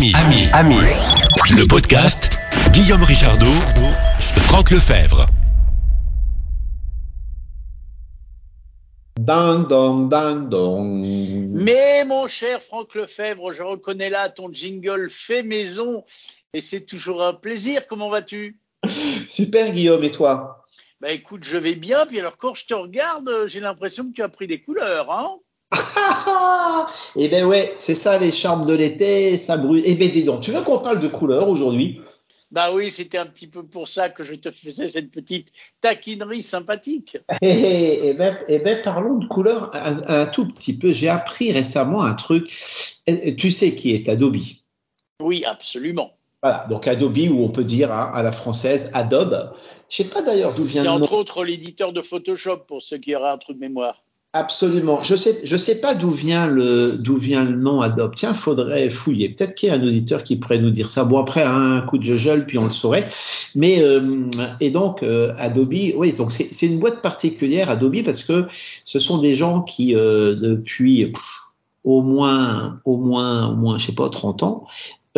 Ami, ami, ami. Le podcast Guillaume Richardot, Franck Lefebvre. Ding dong, ding dong. Mais mon cher Franck Lefebvre, je reconnais là ton jingle fait maison et c'est toujours un plaisir. Comment vas-tu? Super Guillaume, et toi? Bah écoute, je vais bien. Puis alors quand je te regarde, j'ai l'impression que tu as pris des couleurs, hein? Eh ben ouais, c'est ça les charmes de l'été, ça brûle. Eh ben dis donc, tu veux qu'on parle de couleurs aujourd'hui? Bah oui, c'était un petit peu pour ça que je te faisais cette petite taquinerie sympathique. Eh, eh, eh ben, eh ben parlons de couleurs un, un tout petit peu. J'ai appris récemment un truc. Tu sais qui est Adobe? Oui, absolument. Voilà, donc Adobe, où on peut dire hein, à la française Adobe. Je sais pas d'ailleurs d'où vient C'est entre autres l'éditeur de Photoshop pour ceux qui auraient un trou de mémoire. Absolument. Je sais, je sais pas d'où vient le, d'où vient le nom Adobe. Tiens, faudrait fouiller. Peut-être qu'il y a un auditeur qui pourrait nous dire ça. Bon, après, un coup de jugel, puis on le saurait. Mais, euh, et donc, euh, Adobe, oui, donc c'est, c'est une boîte particulière, Adobe, parce que ce sont des gens qui, euh, depuis au moins, au moins, au moins, je sais pas, 30 ans,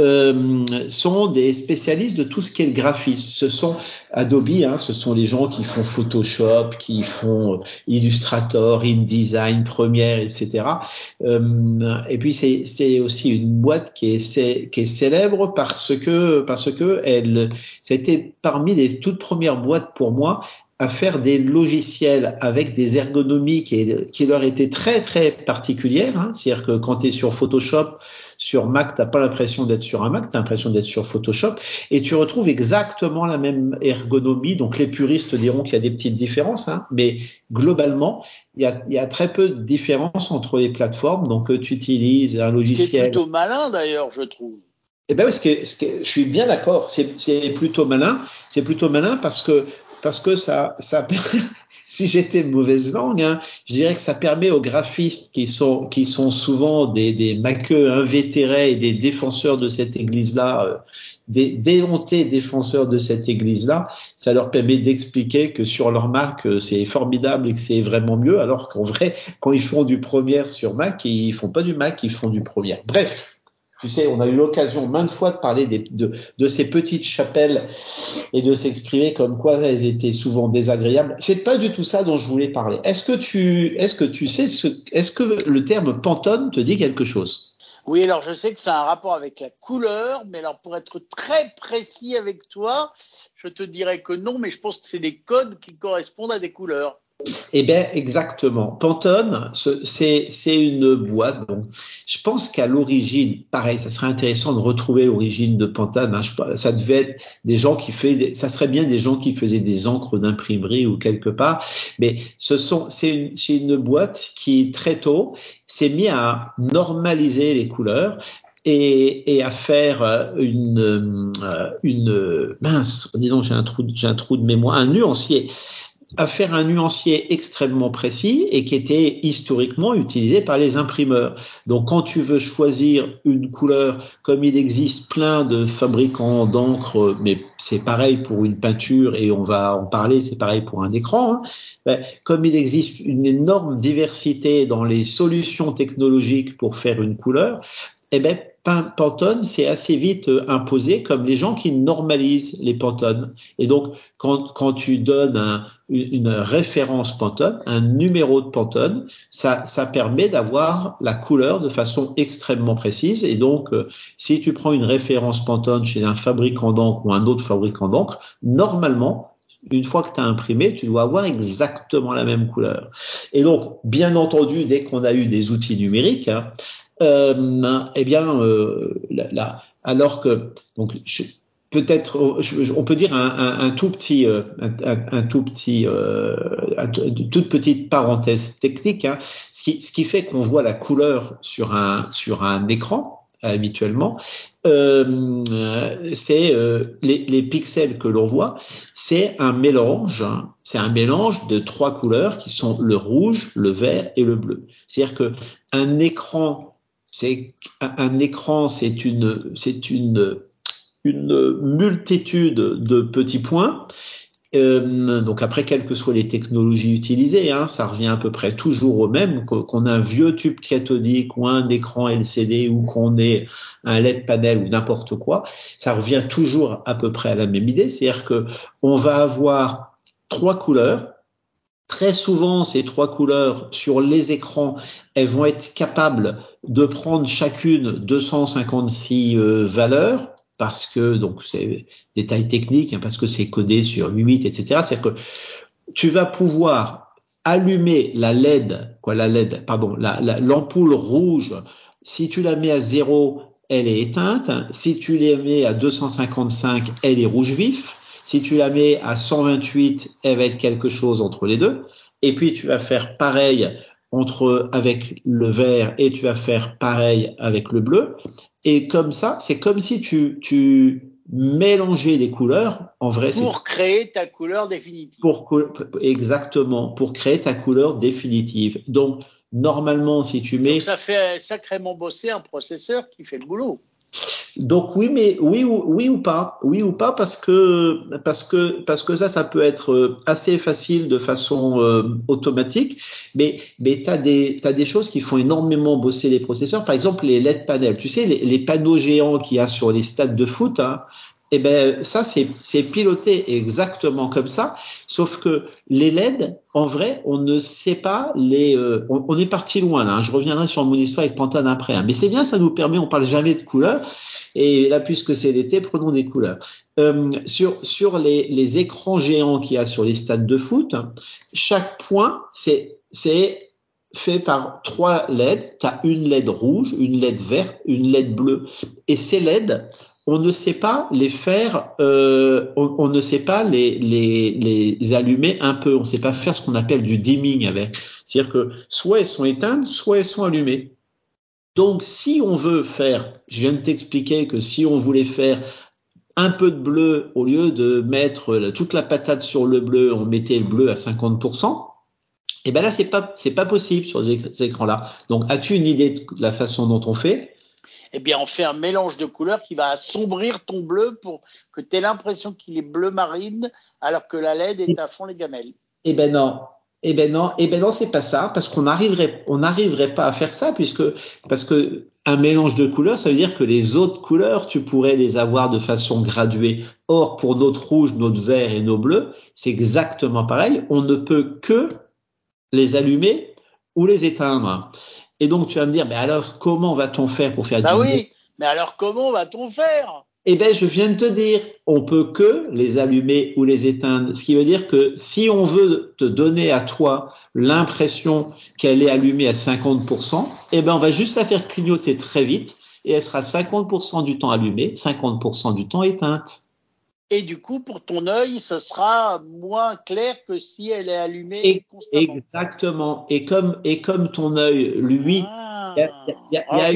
euh, sont des spécialistes de tout ce qui est le graphisme. Ce sont Adobe, hein, ce sont les gens qui font Photoshop, qui font euh, Illustrator, InDesign, Premiere, etc. Euh, et puis c'est aussi une boîte qui est cé- qui est célèbre parce que parce que elle c'était parmi les toutes premières boîtes pour moi à faire des logiciels avec des ergonomies qui, qui leur étaient très très particulières. Hein. C'est-à-dire que quand tu es sur Photoshop, sur Mac, t'as pas l'impression d'être sur un Mac, tu as l'impression d'être sur Photoshop, et tu retrouves exactement la même ergonomie. Donc les puristes diront qu'il y a des petites différences, hein, mais globalement, il y, a, il y a très peu de différence entre les plateformes. Donc euh, tu utilises un C'est logiciel. plutôt malin d'ailleurs, je trouve. Eh ben, oui, ce que, ce que, je suis bien d'accord. C'est c'est plutôt malin. C'est plutôt malin parce que parce que ça ça si j'étais mauvaise langue, hein, je dirais que ça permet aux graphistes qui sont qui sont souvent des des maqueux invétérés et des défenseurs de cette église-là, euh, des déhontés défenseurs de cette église-là, ça leur permet d'expliquer que sur leur Mac euh, c'est formidable et que c'est vraiment mieux, alors qu'en vrai, quand ils font du Premiere sur Mac, ils font pas du Mac, ils font du Premiere. Bref. Tu sais, on a eu l'occasion maintes fois de parler de, ces petites chapelles et de s'exprimer comme quoi elles étaient souvent désagréables. C'est pas du tout ça dont je voulais parler. Est-ce que tu, est-ce que tu sais ce, est-ce que le terme Pantone te dit quelque chose? Oui, alors je sais que ça a un rapport avec la couleur, mais alors pour être très précis avec toi, je te dirais que non, mais je pense que c'est des codes qui correspondent à des couleurs. Eh bien, exactement. Pantone, ce- c'est une boîte. Donc, je pense qu'à l'origine, pareil, ça serait intéressant de retrouver l'origine de Pantone. hein. Ça devait être des gens qui faisaient, ça serait bien des gens qui faisaient des encres d'imprimerie ou quelque part. Mais ce sont, c'est une, une boîte qui très tôt s'est mis à normaliser les couleurs et, et à faire euh, une, euh, une mince, disons, j'ai un trou, j'ai un trou de mémoire, un nuancier à faire un nuancier extrêmement précis et qui était historiquement utilisé par les imprimeurs. Donc quand tu veux choisir une couleur, comme il existe plein de fabricants d'encre, mais c'est pareil pour une peinture et on va en parler, c'est pareil pour un écran, hein, ben, comme il existe une énorme diversité dans les solutions technologiques pour faire une couleur, eh ben, Pantone s'est assez vite euh, imposé comme les gens qui normalisent les Pantone. Et donc, quand, quand tu donnes un, une, référence Pantone, un numéro de Pantone, ça, ça permet d'avoir la couleur de façon extrêmement précise. Et donc, euh, si tu prends une référence Pantone chez un fabricant d'encre ou un autre fabricant d'encre, normalement, une fois que tu imprimé, tu dois avoir exactement la même couleur. Et donc, bien entendu, dès qu'on a eu des outils numériques, hein, eh bien, euh, là, là, alors que donc je- peut-être je- on peut dire un, un, un tout petit euh, un, tout petit euh, un- une toute petite parenthèse technique hein, ce qui ce qui fait qu'on voit la couleur sur un sur un écran habituellement euh, c'est euh, les, les pixels que l'on voit c'est un mélange hein, c'est un mélange de trois couleurs qui sont le rouge le vert et le bleu. C'est-à-dire que un écran c'est un, écran, c'est une, c'est une, une multitude de petits points Euh, donc après, quelles que soient les technologies utilisées, hein, ça revient à peu près toujours au même, qu'on a un vieux tube cathodique ou un écran LCD ou qu'on ait un LED panel ou n'importe quoi, ça revient toujours à peu près à la même idée, c'est-à-dire que on va avoir trois couleurs. Très souvent, ces trois couleurs sur les écrans, elles vont être capables de prendre chacune 256 euh, valeurs parce que donc c'est détail technique, hein, parce que c'est codé sur 8, etc. C'est-à-dire que tu vas pouvoir allumer la LED, quoi, la LED, pardon, l'ampoule rouge. Si tu la mets à 0, elle est éteinte. Si tu la mets à 255, elle est rouge vif. Si tu la mets à 128, elle va être quelque chose entre les deux. Et puis tu vas faire pareil entre avec le vert et tu vas faire pareil avec le bleu. Et comme ça, c'est comme si tu, tu mélangeais des couleurs. En vrai, pour créer ta couleur définitive. Pour exactement, pour créer ta couleur définitive. Donc normalement, si tu mets, Donc ça fait sacrément bosser un processeur qui fait le boulot. Donc oui, mais oui ou oui ou pas, oui ou pas parce que parce que parce que ça, ça peut être euh, assez facile de façon euh, automatique, mais mais t'as des t'as des choses qui font énormément bosser les processeurs. Par exemple, les LED panels. Tu sais, les, panneaux géants qu'il y a sur les stades de foot. Hein, eh ben ça c'est piloté exactement comme ça, sauf que les LED, en vrai, on ne sait pas les. Euh, on, est parti loin là. Hein. Je reviendrai sur mon histoire avec Pantone après, hein. mais c'est bien, ça nous permet. On parle jamais de couleurs. Et là, puisque c'est l'été, prenons des couleurs. Euh, sur sur les, les écrans géants qu'il y a sur les stades de foot, chaque point, c'est c'est fait par trois LED. Tu as une LED rouge, une LED verte, une LED bleue. Et ces LED, on ne sait pas les faire, euh, on, ne sait pas les, les, allumer un peu. On ne sait pas faire ce qu'on appelle du dimming avec. C'est-à-dire que soit elles sont éteintes, soit elles sont allumées. Donc, si on veut faire, je viens de t'expliquer que si on voulait faire un peu de bleu, au lieu de mettre toute la patate sur le bleu, on mettait le bleu à 50%, et eh ben là, c'est pas, c'est pas possible sur ces écrans-là. Donc, as-tu une idée de la façon dont on fait? Eh bien, on fait un mélange de couleurs qui va assombrir ton bleu pour que tu aies l'impression qu'il est bleu marine, alors que la LED est à fond les gamelles. Eh ben non. Eh ben non, eh ben non, c'est pas ça, parce qu'on arriverait, on n'arriverait pas à faire ça, puisque, parce que un mélange de couleurs, ça veut dire que les autres couleurs, tu pourrais les avoir de façon graduée. Or, pour notre rouge, notre vert et nos bleus, c'est exactement pareil. On ne peut que les allumer ou les éteindre. Et donc tu vas me dire, mais alors comment va-t-on faire pour faire bah oui, mais alors comment va-t-on faire? Eh bien, je viens de te dire, on peut que les allumer ou les éteindre. Ce qui veut dire que si on veut te donner à toi l'impression qu'elle est allumée à 50%, eh ben on va juste la faire clignoter très vite et elle sera 50% du temps allumée, 50% du temps éteinte. Et du coup, pour ton œil, ce sera moins clair que si elle est allumée constamment. Exactement. Et comme, et comme ton œil, lui,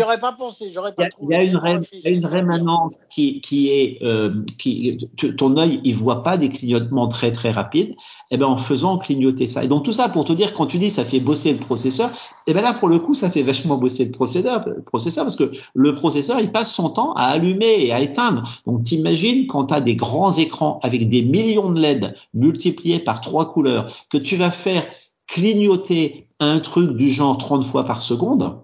aurais pas pensé, j'aurais pas Il y a une, une rémanence qui, qui est, euh, qui, ton œil, il voit pas des clignotements très très rapides. Et eh ben en faisant clignoter ça. Et donc tout ça pour te dire quand tu dis ça fait bosser le processeur, et eh ben là pour le coup ça fait vachement bosser le processeur, le processeur parce que le processeur il passe son temps à allumer et à éteindre. Donc t'imagines quand tu as des grands écrans avec des millions de LED multipliés par trois couleurs que tu vas faire clignoter un truc du genre 30 fois par seconde,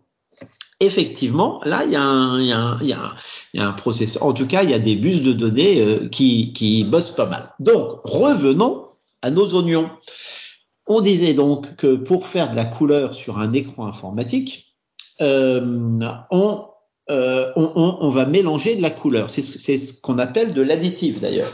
effectivement, là, il y, a un, il, y y processeur. En tout cas, il y a des bus de données euh, qui, qui bossent pas mal. Donc, revenons à nos oignons. On disait donc que pour faire de la couleur sur un écran informatique, euh, on, euh, on, on, va mélanger de la couleur. C'est ce qu'on appelle de l'additif d'ailleurs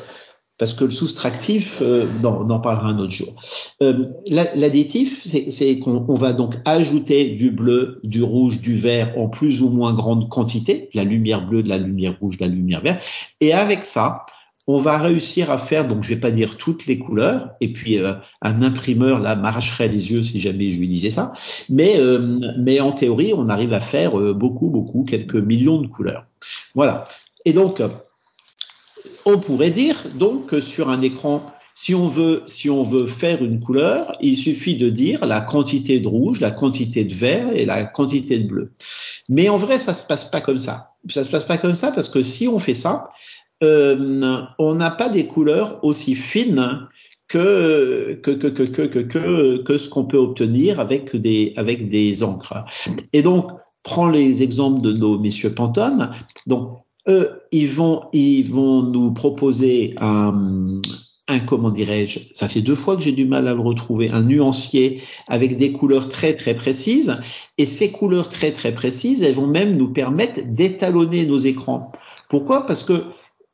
parce que le soustractif, euh, on en parlera un autre jour. Euh, L'additif, c'est qu'on va donc ajouter du bleu, du rouge, du vert en plus ou moins grande quantité, de la lumière bleue, de la lumière rouge, de la lumière verte, et avec ça, on va réussir à faire, donc je vais pas dire toutes les couleurs, et puis euh, un imprimeur là m'arracherait les yeux si jamais je lui disais ça, mais euh, mais en théorie, on arrive à faire euh, beaucoup beaucoup quelques millions de couleurs. Voilà. Et donc on pourrait dire donc que sur un écran, si on veut, faire une couleur, il suffit de dire la quantité de rouge, la quantité de vert et la quantité de bleu. Mais en vrai, ça se passe pas comme ça. Ça se passe pas comme ça parce que si on fait ça, euh, on n'a pas des couleurs aussi fines que ce qu'on peut obtenir avec des encres. Et donc prends les exemples de nos messieurs Pantone. Eux, ils vont ils vont nous proposer un un comment dirais-je, ça fait deux fois que j'ai du mal à le retrouver, un nuancier avec des couleurs très très précises. Et ces couleurs très très précises, elles vont même nous permettre d'étalonner nos écrans. Pourquoi? Parce que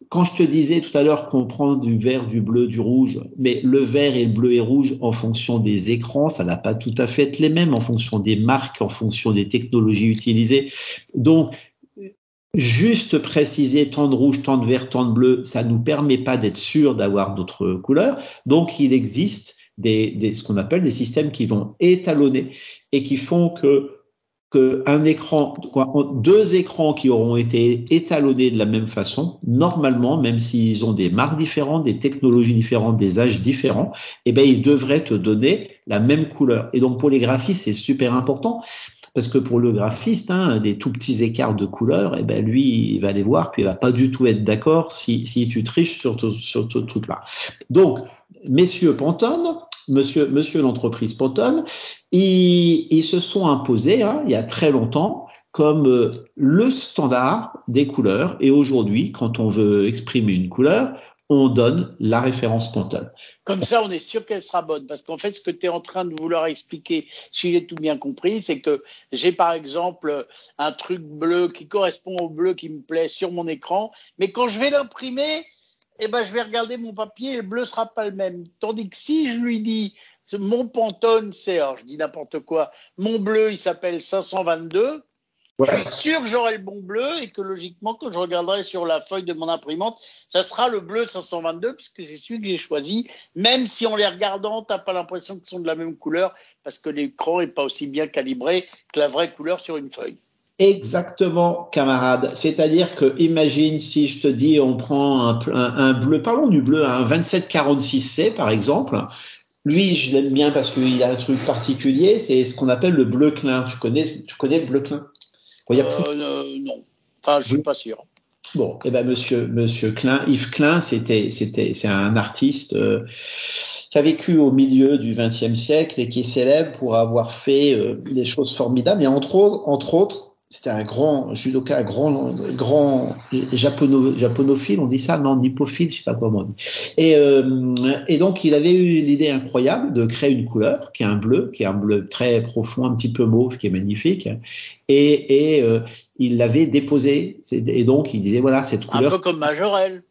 quand je te disais tout à l'heure qu'on prend du vert, du bleu, du rouge, mais le vert et le bleu et rouge en fonction des écrans, ça n'a pas tout à fait les mêmes en fonction des marques, en fonction des technologies utilisées. Donc, juste préciser tant de rouge, tant de vert, tant de bleu, ça nous permet pas d'être sûr d'avoir notre couleur. Donc, il existe des, des ce qu'on appelle des systèmes qui vont étalonner et qui font que un écran, quoi, deux écrans qui auront été étalonnés de la même façon, normalement, même s'ils ont des marques différentes, des technologies différentes, des âges différents, eh ben, ils devraient te donner la même couleur. Et donc, pour les graphistes, c'est super important parce que pour le graphiste, hein, des tout petits écarts de couleur, eh ben lui, il va les voir, puis il va pas du tout être d'accord si, si tu triches sur, sur ce truc-là. Donc, messieurs Pantone, monsieur, monsieur l'entreprise Pantone, ils, ils, se sont imposés hein, il y a très longtemps comme euh, le standard des couleurs. Et aujourd'hui, quand on veut exprimer une couleur, on donne la référence Pantone. Comme ça, on est sûr qu'elle sera bonne. Parce qu'en fait, ce que tu es en train de vouloir expliquer, si j'ai tout bien compris, c'est que j'ai par exemple un truc bleu qui correspond au bleu qui me plaît sur mon écran, mais quand je vais l'imprimer, eh ben, je vais regarder mon papier et le bleu sera pas le même. Tandis que si je lui dis, mon Pantone, c'est, alors je dis n'importe quoi, mon bleu, il s'appelle 522, je suis sûr que j'aurai le bon bleu et que logiquement, quand je regarderai sur la feuille de mon imprimante, ça sera le bleu 522 puisque c'est celui que j'ai choisi, même si en les regardant, t'as pas l'impression qu'ils sont de la même couleur parce que l'écran est pas aussi bien calibré que la vraie couleur sur une feuille. Exactement, camarade. C'est-à-dire que, imagine si je te dis, on prend un, un, bleu, parlons du bleu, un 2746C par exemple. Lui, je l'aime bien parce qu'il a un truc particulier, c'est ce qu'on appelle le bleu clin. Tu connais, tu connais le bleu clin? Euh, euh, Non, enfin, je suis pas sûr. Bon, eh ben Monsieur Monsieur Klein, Yves Klein, c'était c'était c'est un artiste euh, qui a vécu au milieu du XXe siècle et qui est célèbre pour avoir fait euh, des choses formidables. Et entre autres, entre autres, c'était un grand judoka, un grand, grand japono, japonophile, on dit ça, non, nippophile, je sais pas comment on dit. Et, euh, et donc, il avait eu l'idée incroyable de créer une couleur qui est un bleu, qui est un bleu très profond, un petit peu mauve, qui est magnifique. Et, et euh, il l'avait déposé. Et donc, il disait, voilà, cette couleur. Un peu comme Majorel.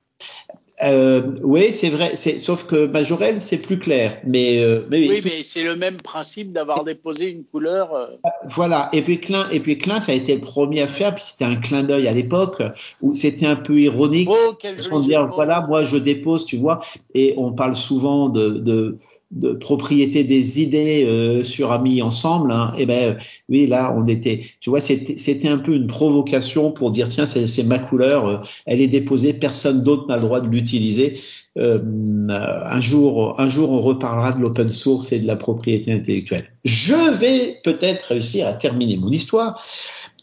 Euh, oui, c'est vrai. Sauf que Majorel, c'est plus clair. Mais, euh, mais oui, mais c'est le même principe d'avoir déposé une couleur. Euh. Voilà. Et puis Klein, et puis Klein, ça a été le premier à faire. Puis c'était un clin d'œil à l'époque où c'était un peu ironique. Oh, quel dire, voilà, moi je dépose, tu vois. Et on parle souvent de, de de propriété des idées euh, sur Amis ensemble, hein, eh ben oui là on était, tu vois c'était un peu une provocation pour dire tiens c'est ma couleur, euh, elle est déposée, personne d'autre n'a le droit de l'utiliser. Euh, un jour un jour on reparlera de l'open source et de la propriété intellectuelle. Je vais peut-être réussir à terminer mon histoire.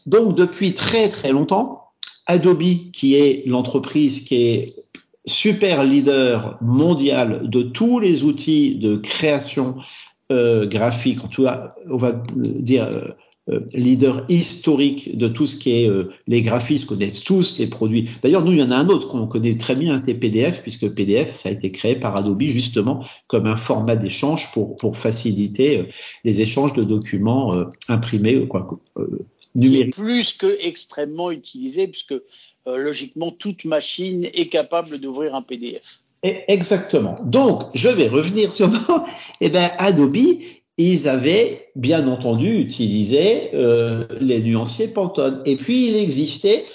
Donc depuis très très longtemps, Adobe qui est l'entreprise qui est super leader mondial de tous les outils de création euh, graphique, en tout cas, on va dire euh, euh, leader historique de tout ce qui est les graphistes connaissent tous les produits. D'ailleurs, nous, il y en a un autre qu'on connaît très bien, c'est PDF, puisque PDF, ça a été créé par Adobe justement comme un format d'échange pour, pour faciliter les échanges de documents imprimés, quoi, numériques. Plus que extrêmement utilisé, puisque euh, logiquement, toute machine est capable d'ouvrir un PDF. Exactement. Donc, je vais revenir sur eh ben, Adobe, ils avaient bien entendu utilisé euh, les nuanciers Pantone. Et puis, il existait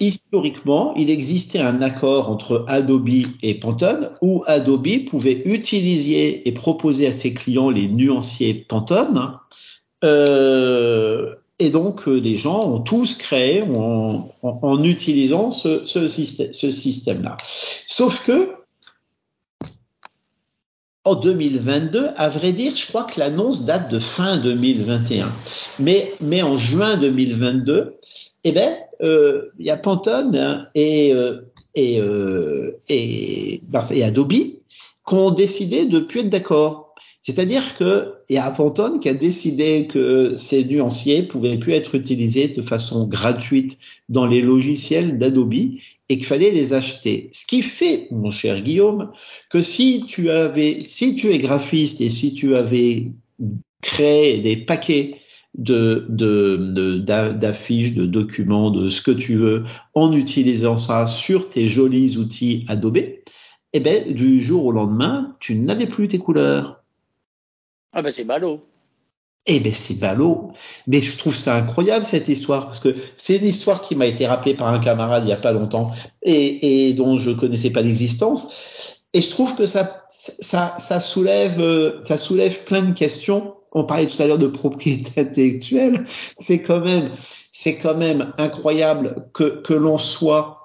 historiquement, il existait un accord entre Adobe et Pantone où Adobe pouvait utiliser et proposer à ses clients les nuanciers Pantone euh, et donc, euh, les gens ont tous créé en, en, utilisant ce, ce, système, ce système-là. Sauf que, en 2022, à vrai dire, je crois que l'annonce date de fin 2021. Mais, mais en juin 2022, eh ben, euh, il y a Pantone et, euh, et, euh, et, ben, et Adobe qui ont décidé de plus être d'accord. C'est-à-dire que il y a Pantone qui a décidé que ces nuanciers pouvaient plus être utilisés de façon gratuite dans les logiciels d'Adobe et qu'il fallait les acheter. Ce qui fait, mon cher Guillaume, que si tu avais, si tu es graphiste et si tu avais créé des paquets de, de, d'affiches, de, documents, de ce que tu veux, en utilisant ça sur tes jolis outils Adobe, eh ben, du jour au lendemain, tu n'avais plus tes couleurs. Ah ben c'est ballot. Eh ben c'est ballot, mais je trouve ça incroyable cette histoire parce que c'est une histoire qui m'a été rappelée par un camarade il y a pas longtemps et, et dont je connaissais pas l'existence. Et je trouve que ça ça ça soulève ça soulève plein de questions. On parlait tout à l'heure de propriété intellectuelle, c'est quand même, c'est quand même incroyable que, que l'on soit,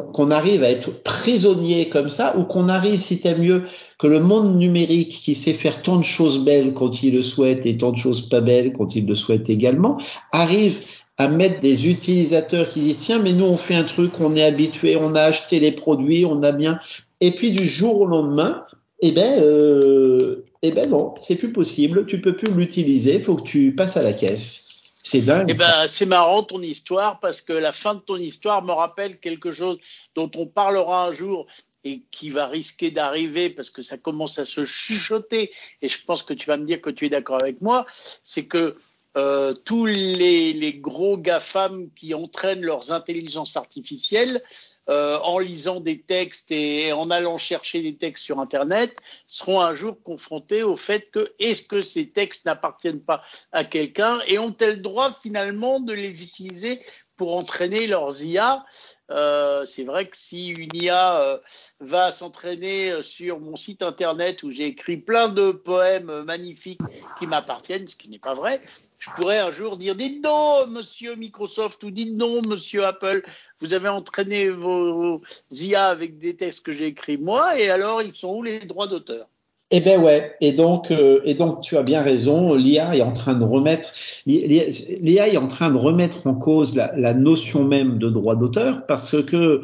qu'on arrive à être prisonnier comme ça, ou qu'on arrive, si mieux, que le monde numérique qui sait faire tant de choses belles quand il le souhaite et tant de choses pas belles quand il le souhaite également, arrive à mettre des utilisateurs qui disent tiens mais nous on fait un truc, on est habitué, on a acheté les produits, on a bien et puis du jour au lendemain, eh ben euh, eh ben non, c'est plus possible, tu peux plus l'utiliser, faut que tu passes à la caisse. C'est dingue. Eh ben, c'est marrant ton histoire parce que la fin de ton histoire me rappelle quelque chose dont on parlera un jour et qui va risquer d'arriver parce que ça commence à se chuchoter et je pense que tu vas me dire que tu es d'accord avec moi, c'est que euh, tous les, les gros GAFAM qui entraînent leurs intelligences artificielles euh, en lisant des textes et en allant chercher des textes sur Internet, seront un jour confrontés au fait que est-ce que ces textes n'appartiennent pas à quelqu'un et ont-elles le droit finalement de les utiliser pour entraîner leurs IA euh, c'est vrai que si une IA euh, va s'entraîner sur mon site internet où j'ai écrit plein de poèmes magnifiques qui m'appartiennent, ce qui n'est pas vrai, je pourrais un jour dire dites donc, monsieur Microsoft, ou dites non, monsieur Apple, vous avez entraîné vos, IA avec des textes que j'ai écrits moi, et alors ils sont où les droits d'auteur? Eh ben ouais, et donc euh, et donc tu as bien raison. L'IA est en train de remettre l'IA est en train de remettre en cause la, notion même de droit d'auteur parce que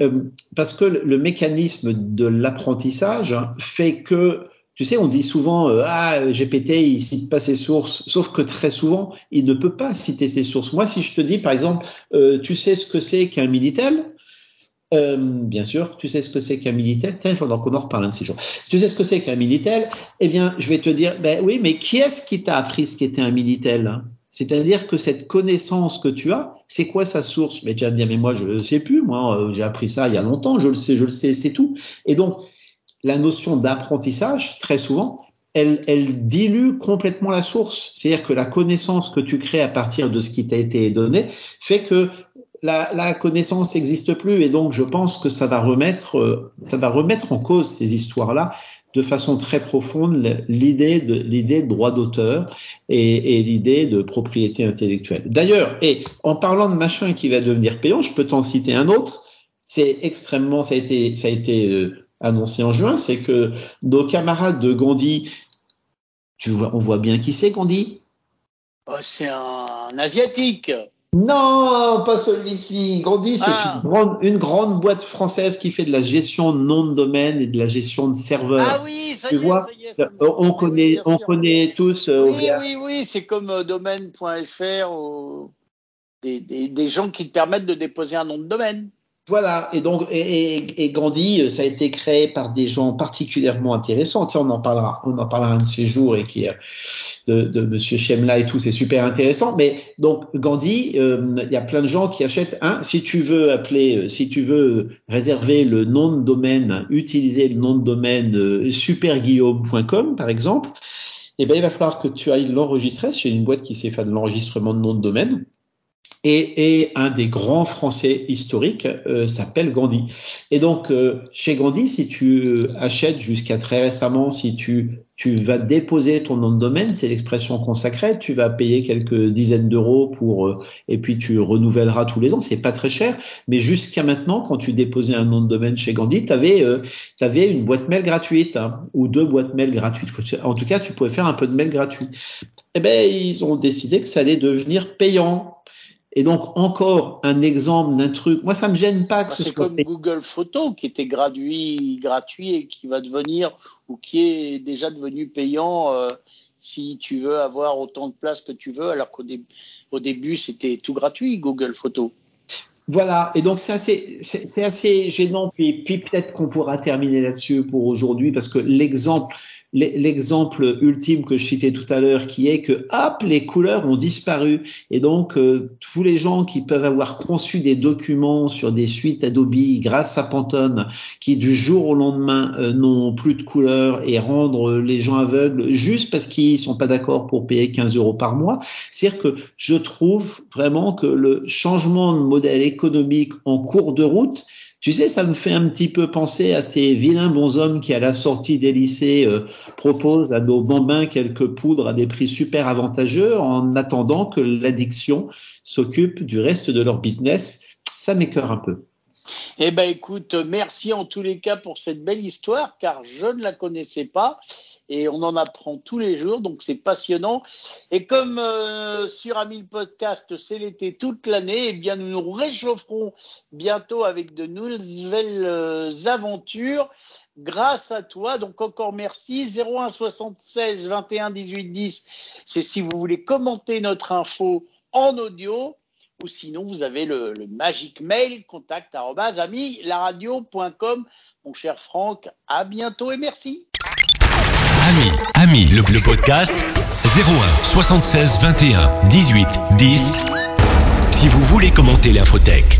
euh, parce que le mécanisme de l'apprentissage fait que tu sais, on dit souvent euh, ah GPT il cite pas ses sources, sauf que très souvent il ne peut pas citer ses sources. Moi, si je te dis par exemple, tu sais ce que c'est qu'un Minitel euh, bien sûr, tu sais ce que c'est qu'un Minitel? Tiens, il faudra qu'on en reparle un de ces jours. Tu sais ce que c'est qu'un Minitel? Eh bien, je vais te dire, ben oui, mais qui est-ce qui t'a appris ce qu'était un Minitel hein? C'est-à-dire que cette connaissance que tu as, c'est quoi sa source? Mais tu vas me dire, mais moi, je ne sais plus. Moi, euh, j'ai appris ça il y a longtemps. Je le sais, je le sais, c'est tout. Et donc, la notion d'apprentissage, très souvent, elle, elle, dilue complètement la source. C'est-à-dire que la connaissance que tu crées à partir de ce qui t'a été donné fait que la, connaissance n'existe plus. Et donc, je pense que ça va remettre, euh, ça va remettre en cause ces histoires-là de façon très profonde l'idée de droit d'auteur et, l'idée de propriété intellectuelle. D'ailleurs, et en parlant de machin qui va devenir payant, je peux t'en citer un autre. C'est extrêmement, ça a été, ça a été euh, annoncé en juin, c'est que nos camarades de Gandhi, tu vois, on voit bien qui c'est Gandhi? Oh, C'est un asiatique. Non, pas celui-ci. Gandhi, c'est ah. une, grande, une grande boîte française qui fait de la gestion de noms de domaine et de la gestion de serveurs. Ah oui, ça tu y vois, est, ça y est, on connaît, on connaît tous. Euh, oui, oui, oui, c'est comme euh, domaine.fr, ou des, des, des gens qui te permettent de déposer un nom de domaine. Voilà, et donc et, Gandhi, euh, ça a été créé par des gens particulièrement intéressants. Tiens, on en parlera, on en parlera un de ces jours et qui de, de Monsieur Shemla et tout, c'est super intéressant. Mais donc Gandhi, euh, il y a plein de gens qui achètent. Un, si tu veux appeler, euh, si tu veux réserver le nom de domaine, utiliser le nom de domaine superguillaume.com par exemple, eh ben il va falloir que tu ailles l'enregistrer. C'est une boîte qui sait faire de l'enregistrement de nom de domaine et, et, un des grands Français historiques euh, s'appelle Gandhi. Et donc, euh, chez Gandhi, si tu achètes jusqu'à très récemment, si tu, tu vas déposer ton nom de domaine, c'est l'expression consacrée, tu vas payer quelques dizaines d'euros pour, euh, et puis tu renouvelleras tous les ans, c'est pas très cher, mais jusqu'à maintenant, quand tu déposais un nom de domaine chez Gandhi, tu avais, avais, une boîte mail gratuite, hein, ou deux boîtes mail gratuites. En tout cas, tu pouvais faire un peu de mail gratuit. Eh ben, ils ont décidé que ça allait devenir payant Et donc encore un exemple d'un truc. Moi, ça me gêne pas que Bah, ce c'est soit comme Google Photos qui était gratuit, gratuit et qui va devenir ou qui est déjà devenu payant euh, si tu veux avoir autant de place que tu veux, alors qu'au dé- au début c'était tout gratuit Google Photos. Voilà, et donc c'est assez, c'est c'est assez gênant. Puis, puis peut-être qu'on pourra terminer là-dessus pour aujourd'hui, parce que l'exemple, l'e- l'exemple ultime que je citais tout à l'heure, qui est que hop, les couleurs ont disparu, et donc euh, tous les gens qui peuvent avoir conçu des documents sur des suites Adobe grâce à Pantone, qui du jour au lendemain euh, n'ont plus de couleurs et rendre les gens aveugles juste parce qu'ils sont pas d'accord pour payer 15 euros par mois, c'est-à-dire que je trouve vraiment que le changement de modèle économique en cours de route, tu sais, ça me fait un petit peu penser à ces vilains bonshommes qui, à la sortie des lycées, euh, proposent à nos bambins quelques poudres à des prix super avantageux en attendant que l'addiction s'occupe du reste de leur business. Ça m'écœure un peu. Eh ben écoute, merci en tous les cas pour cette belle histoire, car je ne la connaissais pas et on en apprend tous les jours, donc c'est passionnant. Et comme euh, sur Amil Podcast, c'est l'été toute l'année, eh bien nous nous réchaufferons bientôt avec de nouvelles euh, aventures grâce à toi. Donc encore merci. 01 76 21 18 10, c'est si vous voulez commenter notre info en audio ou sinon vous avez le, le magique mail contact ami laradio.com. Mon cher Franck, à bientôt et merci. Ami, le, le podcast 01 76 21 18 10. Si vous voulez commenter l'infotech.